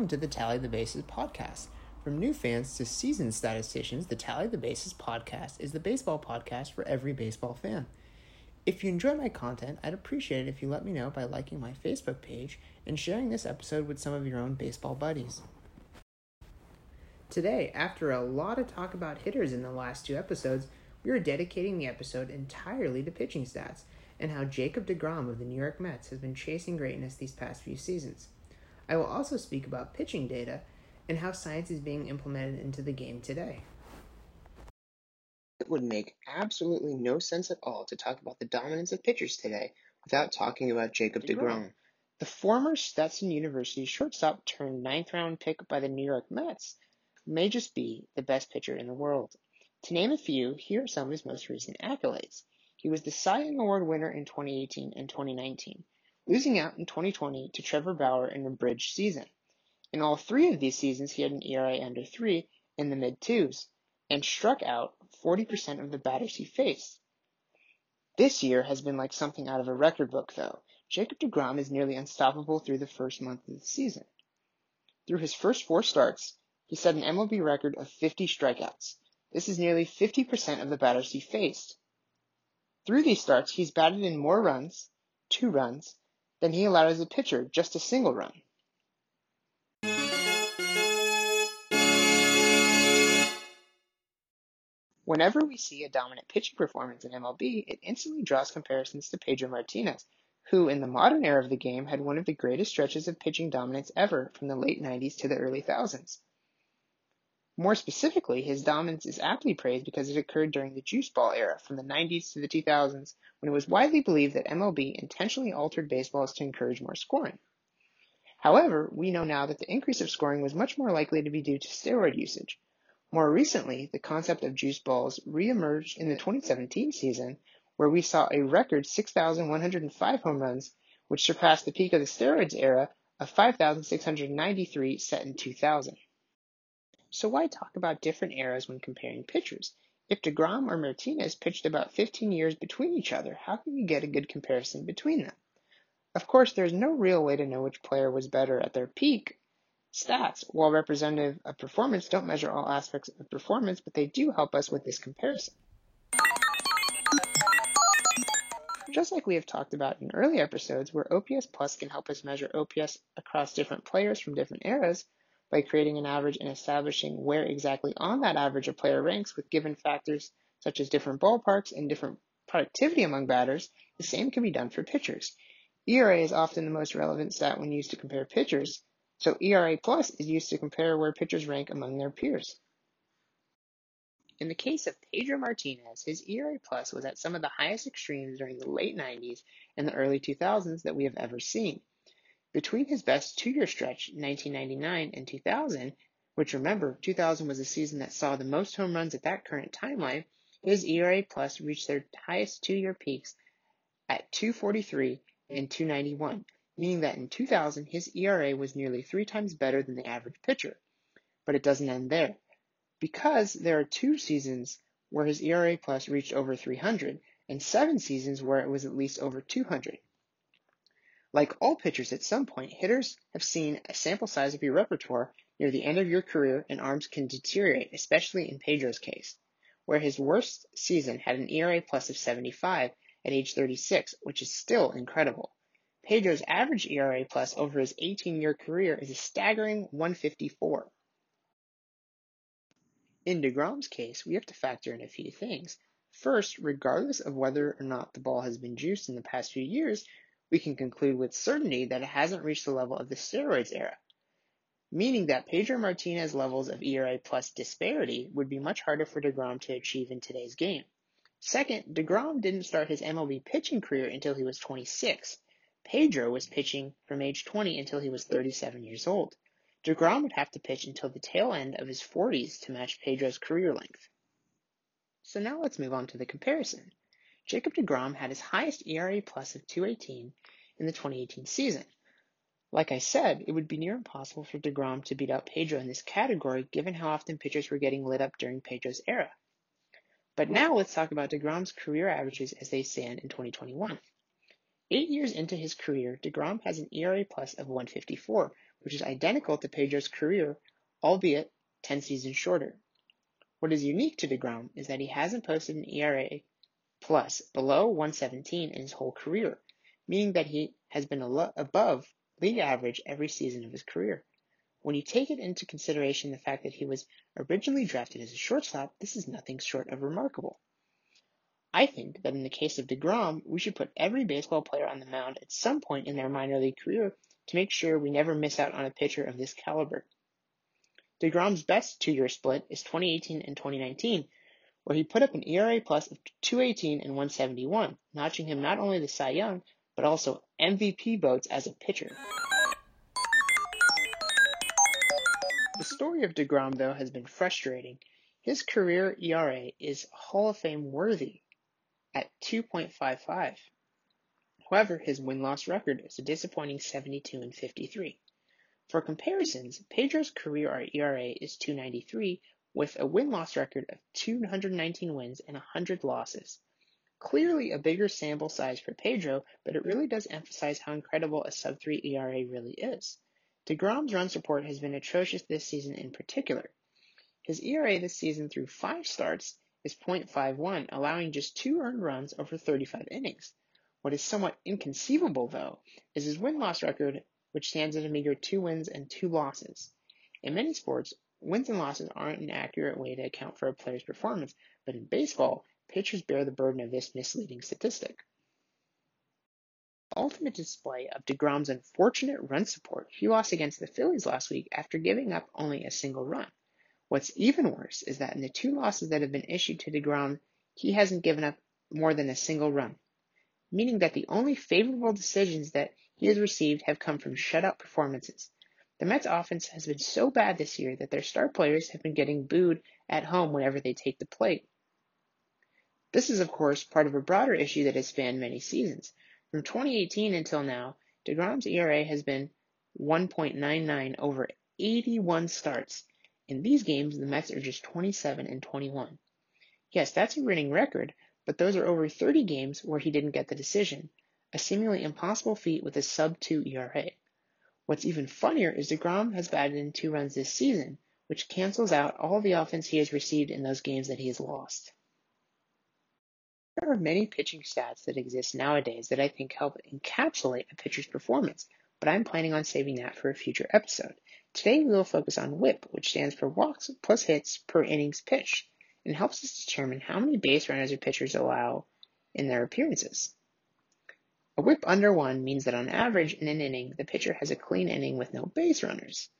welcome to the Tally the Bases podcast. From new fans to seasoned statisticians, the Tally the Bases podcast is the baseball podcast for every baseball fan. If you enjoy my content, I'd appreciate it if you let me know by liking my Facebook page and sharing this episode with some of your own baseball buddies. Today, after a lot of talk about hitters in the last two episodes, we are dedicating the episode entirely to pitching stats and how Jacob DeGrom of the New York Mets has been chasing greatness these past few seasons. I will also speak about pitching data and how science is being implemented into the game today. It would make absolutely no sense at all to talk about the dominance of pitchers today without talking about Jacob DeGrom. The former Stetson University shortstop turned ninth round pick by the New York Mets may just be the best pitcher in the world. To name a few, here are some of his most recent accolades. He was the Cy Young Award winner in 2018 and 2019 losing out in 2020 to Trevor Bauer in a bridge season. In all three of these seasons, he had an ERA under 3 in the mid twos and struck out 40% of the batters he faced. This year has been like something out of a record book, though. Jacob DeGrom is nearly unstoppable through the first month of the season. Through his first four starts, he set an MLB record of 50 strikeouts. This is nearly 50% of the batters he faced. Through these starts, he's batted in more runs, two runs, than he allowed as a pitcher, just a single run. Whenever we see a dominant pitching performance in MLB, it instantly draws comparisons to Pedro Martinez, who in the modern era of the game had one of the greatest stretches of pitching dominance ever from the late 90s to the early thousands. More specifically, his dominance is aptly praised because it occurred during the juice ball era from the 90s to the 2000s when it was widely believed that MLB intentionally altered baseballs to encourage more scoring. However, we know now that the increase of scoring was much more likely to be due to steroid usage. More recently, the concept of juice balls reemerged in the 2017 season, where we saw a record 6,105 home runs, which surpassed the peak of the steroids era of 5,693 set in 2000. So why talk about different eras when comparing pitchers? If DeGrom or Martinez pitched about 15 years between each other, how can you get a good comparison between them? Of course, there's no real way to know which player was better at their peak. Stats, while representative of performance, don't measure all aspects of performance, but they do help us with this comparison. Just like we have talked about in earlier episodes, where OPS Plus can help us measure OPS across different players from different eras, by creating an average and establishing where exactly on that average a player ranks with given factors such as different ballparks and different productivity among batters, the same can be done for pitchers. ERA is often the most relevant stat when used to compare pitchers, so ERA plus is used to compare where pitchers rank among their peers. In the case of Pedro Martinez, his ERA plus was at some of the highest extremes during the late 90s and the early 2000s that we have ever seen. Between his best two-year stretch, 1999 and 2000, which remember, 2000 was the season that saw the most home runs at that current timeline, his ERA plus reached their highest two-year peaks at 243 and 291, meaning that in 2000 his ERA was nearly three times better than the average pitcher. But it doesn't end there. Because there are two seasons where his ERA plus reached over 300 and seven seasons where it was at least over 200. Like all pitchers at some point, hitters have seen a sample size of your repertoire near the end of your career and arms can deteriorate, especially in Pedro's case, where his worst season had an ERA plus of 75 at age 36, which is still incredible. Pedro's average ERA plus over his 18 year career is a staggering 154. In DeGrom's case, we have to factor in a few things. First, regardless of whether or not the ball has been juiced in the past few years, we can conclude with certainty that it hasn't reached the level of the steroids era, meaning that Pedro Martinez levels of ERA plus disparity would be much harder for DeGrom to achieve in today's game. Second, DeGrom didn't start his MLB pitching career until he was 26. Pedro was pitching from age 20 until he was 37 years old. DeGrom would have to pitch until the tail end of his 40s to match Pedro's career length. So now let's move on to the comparison. Jacob DeGrom had his highest ERA plus of 218 in the 2018 season. Like I said, it would be near impossible for DeGrom to beat out Pedro in this category given how often pitchers were getting lit up during Pedro's era. But now let's talk about DeGrom's career averages as they stand in 2021. Eight years into his career, DeGrom has an ERA plus of 154, which is identical to Pedro's career, albeit 10 seasons shorter. What is unique to DeGrom is that he hasn't posted an ERA plus below 117 in his whole career, meaning that he has been above league average every season of his career. When you take it into consideration the fact that he was originally drafted as a shortstop, this is nothing short of remarkable. I think that in the case of DeGrom, we should put every baseball player on the mound at some point in their minor league career to make sure we never miss out on a pitcher of this caliber. DeGrom's best two year split is 2018 and 2019, where he put up an ERA plus of 218 and 171, notching him not only the Cy Young, but also MVP votes as a pitcher. The story of DeGrom, though, has been frustrating. His career ERA is Hall of Fame worthy at 2.55. However, his win loss record is a disappointing 72 and 53. For comparisons, Pedro's career ERA is 293 with a win-loss record of 219 wins and 100 losses. Clearly a bigger sample size for Pedro, but it really does emphasize how incredible a sub-3 ERA really is. DeGrom's run support has been atrocious this season in particular. His ERA this season through five starts is 0.51, allowing just two earned runs over 35 innings. What is somewhat inconceivable, though, is his win-loss record which stands at a meager two wins and two losses. In many sports, wins and losses aren't an accurate way to account for a player's performance, but in baseball, pitchers bear the burden of this misleading statistic. Ultimate display of DeGrom's unfortunate run support, he lost against the Phillies last week after giving up only a single run. What's even worse is that in the two losses that have been issued to DeGrom, he hasn't given up more than a single run, meaning that the only favorable decisions that he has received have come from shutout performances. The Mets offense has been so bad this year that their star players have been getting booed at home whenever they take the plate. This is, of course, part of a broader issue that has spanned many seasons. From 2018 until now, DeGrom's ERA has been 1.99 over 81 starts. In these games, the Mets are just 27 and 21. Yes, that's a winning record, but those are over 30 games where he didn't get the decision a seemingly impossible feat with a sub-2 ERA. What's even funnier is DeGrom has batted in two runs this season, which cancels out all the offense he has received in those games that he has lost. There are many pitching stats that exist nowadays that I think help encapsulate a pitcher's performance, but I'm planning on saving that for a future episode. Today we will focus on WHIP, which stands for walks plus hits per innings pitched, and helps us determine how many base runners a pitchers allow in their appearances. A whip under one means that on average in an inning, the pitcher has a clean inning with no base runners.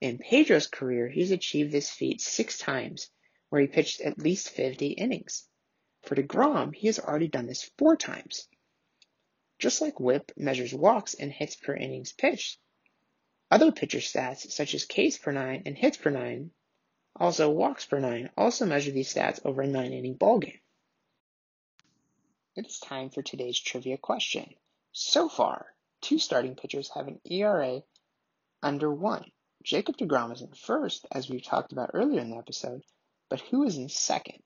In Pedro's career, he's achieved this feat six times, where he pitched at least 50 innings. For DeGrom, he has already done this four times. Just like whip measures walks and hits per innings pitched, other pitcher stats, such as Ks per nine and hits per nine, also walks per nine, also measure these stats over a nine inning ballgame. It is time for today's trivia question. So far, two starting pitchers have an ERA under one. Jacob DeGrom is in first, as we've talked about earlier in the episode, but who is in second?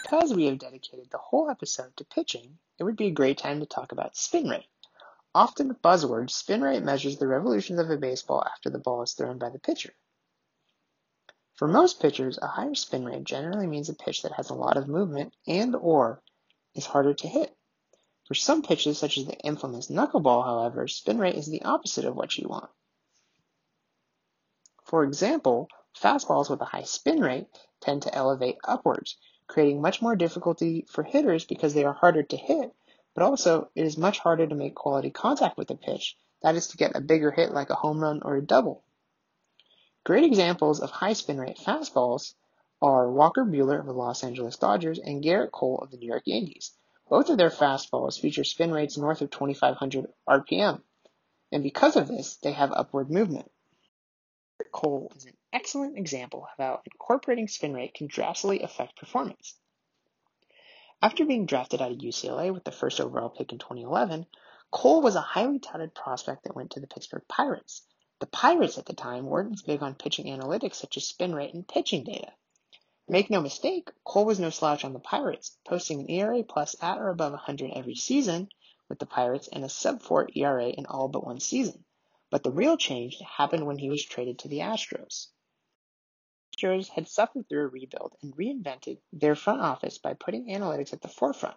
Because we have dedicated the whole episode to pitching, it would be a great time to talk about spin rate. Often a buzzword, spin rate measures the revolutions of a baseball after the ball is thrown by the pitcher. For most pitchers, a higher spin rate generally means a pitch that has a lot of movement and or is harder to hit. For some pitches, such as the infamous knuckleball, however, spin rate is the opposite of what you want. For example, fastballs with a high spin rate tend to elevate upwards, creating much more difficulty for hitters because they are harder to hit, but also it is much harder to make quality contact with the pitch, that is to get a bigger hit like a home run or a double. Great examples of high spin rate fastballs are Walker Buehler of the Los Angeles Dodgers and Gerrit Cole of the New York Yankees. Both of their fastballs feature spin rates north of 2,500 RPM, and because of this, they have upward movement. Cole is an excellent example of how incorporating spin rate can drastically affect performance. After being drafted out of UCLA with the first overall pick in 2011, Cole was a highly touted prospect that went to the Pittsburgh Pirates. The Pirates at the time weren't as big on pitching analytics such as spin rate and pitching data. Make no mistake, Cole was no slouch on the Pirates, posting an ERA plus at or above 100 every season, with the Pirates and a sub 4 ERA in all but one season. But the real change happened when he was traded to the Astros. The Astros had suffered through a rebuild and reinvented their front office by putting analytics at the forefront.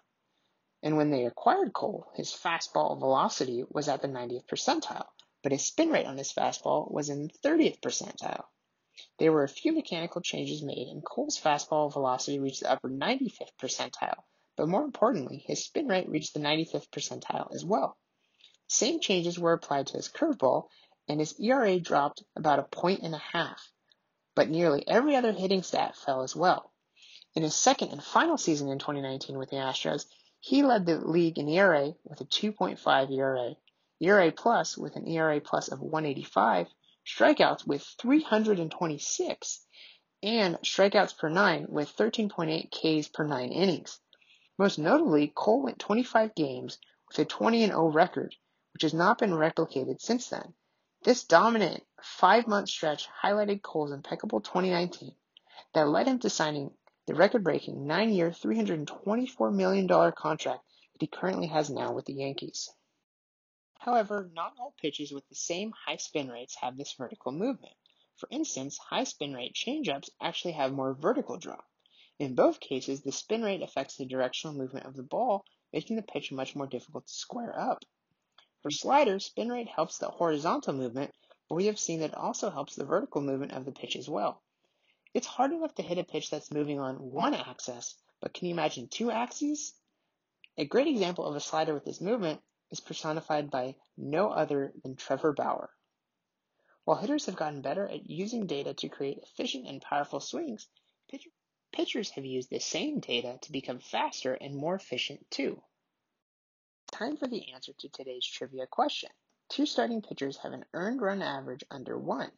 And when they acquired Cole, his fastball velocity was at the 90th percentile, but his spin rate on his fastball was in the 30th percentile. There were a few mechanical changes made, and Cole's fastball velocity reached the upper 95th percentile, but more importantly, his spin rate reached the 95th percentile as well. Same changes were applied to his curveball, and his ERA dropped about a point and a half, but nearly every other hitting stat fell as well. In his second and final season in 2019 with the Astros, he led the league in ERA with a 2.5 ERA, ERA plus with an ERA plus of 185, strikeouts with 326, and strikeouts per nine with 13.8 Ks per nine innings. Most notably, Cole went 25 games with a 20 0 record, which has not been replicated since then. This dominant five month stretch highlighted Cole's impeccable 2019 that led him to signing the record breaking nine year, $324 million contract that he currently has now with the Yankees. However, not all pitches with the same high spin rates have this vertical movement. For instance, high spin rate changeups actually have more vertical drop. In both cases, the spin rate affects the directional movement of the ball, making the pitch much more difficult to square up. For sliders, spin rate helps the horizontal movement, but we have seen that it also helps the vertical movement of the pitch as well. It's hard enough to hit a pitch that's moving on one axis, but can you imagine two axes? A great example of a slider with this movement is personified by no other than Trevor Bauer. While hitters have gotten better at using data to create efficient and powerful swings, pitcher, pitchers have used the same data to become faster and more efficient too. Time for the answer to today's trivia question. Two starting pitchers have an earned run average under 1.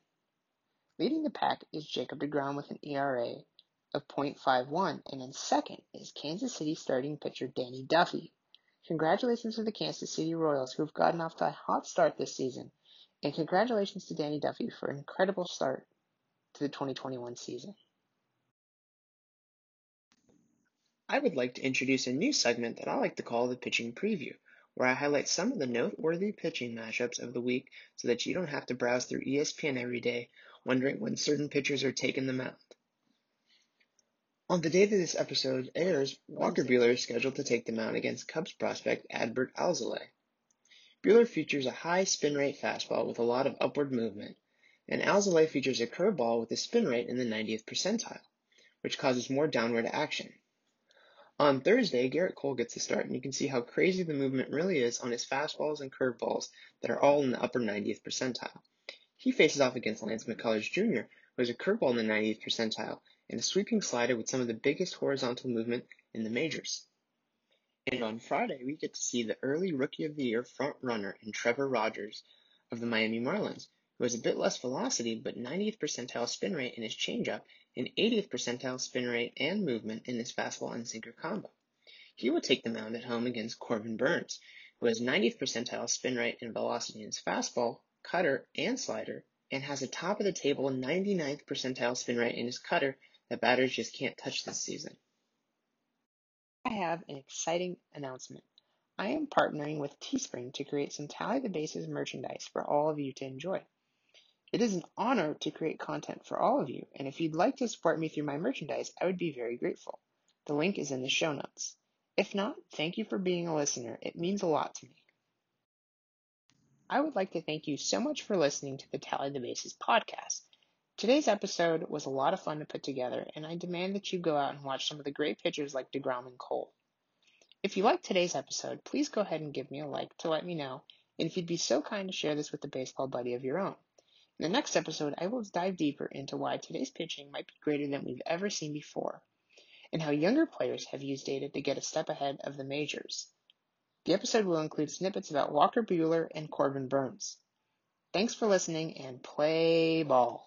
Leading the pack is Jacob DeGrom with an ERA of .51, and in second is Kansas City starting pitcher Danny Duffy Congratulations to the Kansas City Royals, who have gotten off to a hot start this season, and congratulations to Danny Duffy for an incredible start to the 2021 season. I would like to introduce a new segment that I like to call the Pitching Preview, where I highlight some of the noteworthy pitching matchups of the week so that you don't have to browse through ESPN every day wondering when certain pitchers are taking the mound. On the day that this episode airs, Walker Buehler is scheduled to take the mound against Cubs prospect Adbert Alzolay. Buehler features a high spin rate fastball with a lot of upward movement, and Alzolay features a curveball with a spin rate in the 90th percentile, which causes more downward action. On Thursday, Gerrit Cole gets the start, and you can see how crazy the movement really is on his fastballs and curveballs that are all in the upper 90th percentile. He faces off against Lance McCullers Jr., who has a curveball in the 90th percentile and a sweeping slider with some of the biggest horizontal movement in the majors. And on Friday, we get to see the early Rookie of the Year front runner in Trevor Rogers of the Miami Marlins, who has a bit less velocity but 90th percentile spin rate in his changeup and 80th percentile spin rate and movement in his fastball and sinker combo. He will take the mound at home against Corbin Burnes, who has 90th percentile spin rate and velocity in his fastball, cutter, and slider, and has a top of the table 99th percentile spin rate in his cutter that batters just can't touch this season. I have an exciting announcement. I am partnering with Teespring to create some Tally the Bases merchandise for all of you to enjoy. It is an honor to create content for all of you, and if you'd like to support me through my merchandise, I would be very grateful. The link is in the show notes. If not, thank you for being a listener. It means a lot to me. I would like to thank you so much for listening to the Tally the Bases podcast. Today's episode was a lot of fun to put together, and I demand that you go out and watch some of the great pitchers like DeGrom and Cole. If you liked today's episode, please go ahead and give me a like to let me know, and if you'd be so kind to share this with a baseball buddy of your own. In the next episode, I will dive deeper into why today's pitching might be greater than we've ever seen before, and how younger players have used data to get a step ahead of the majors. The episode will include snippets about Walker Buehler and Corbin Burnes. Thanks for listening and play ball.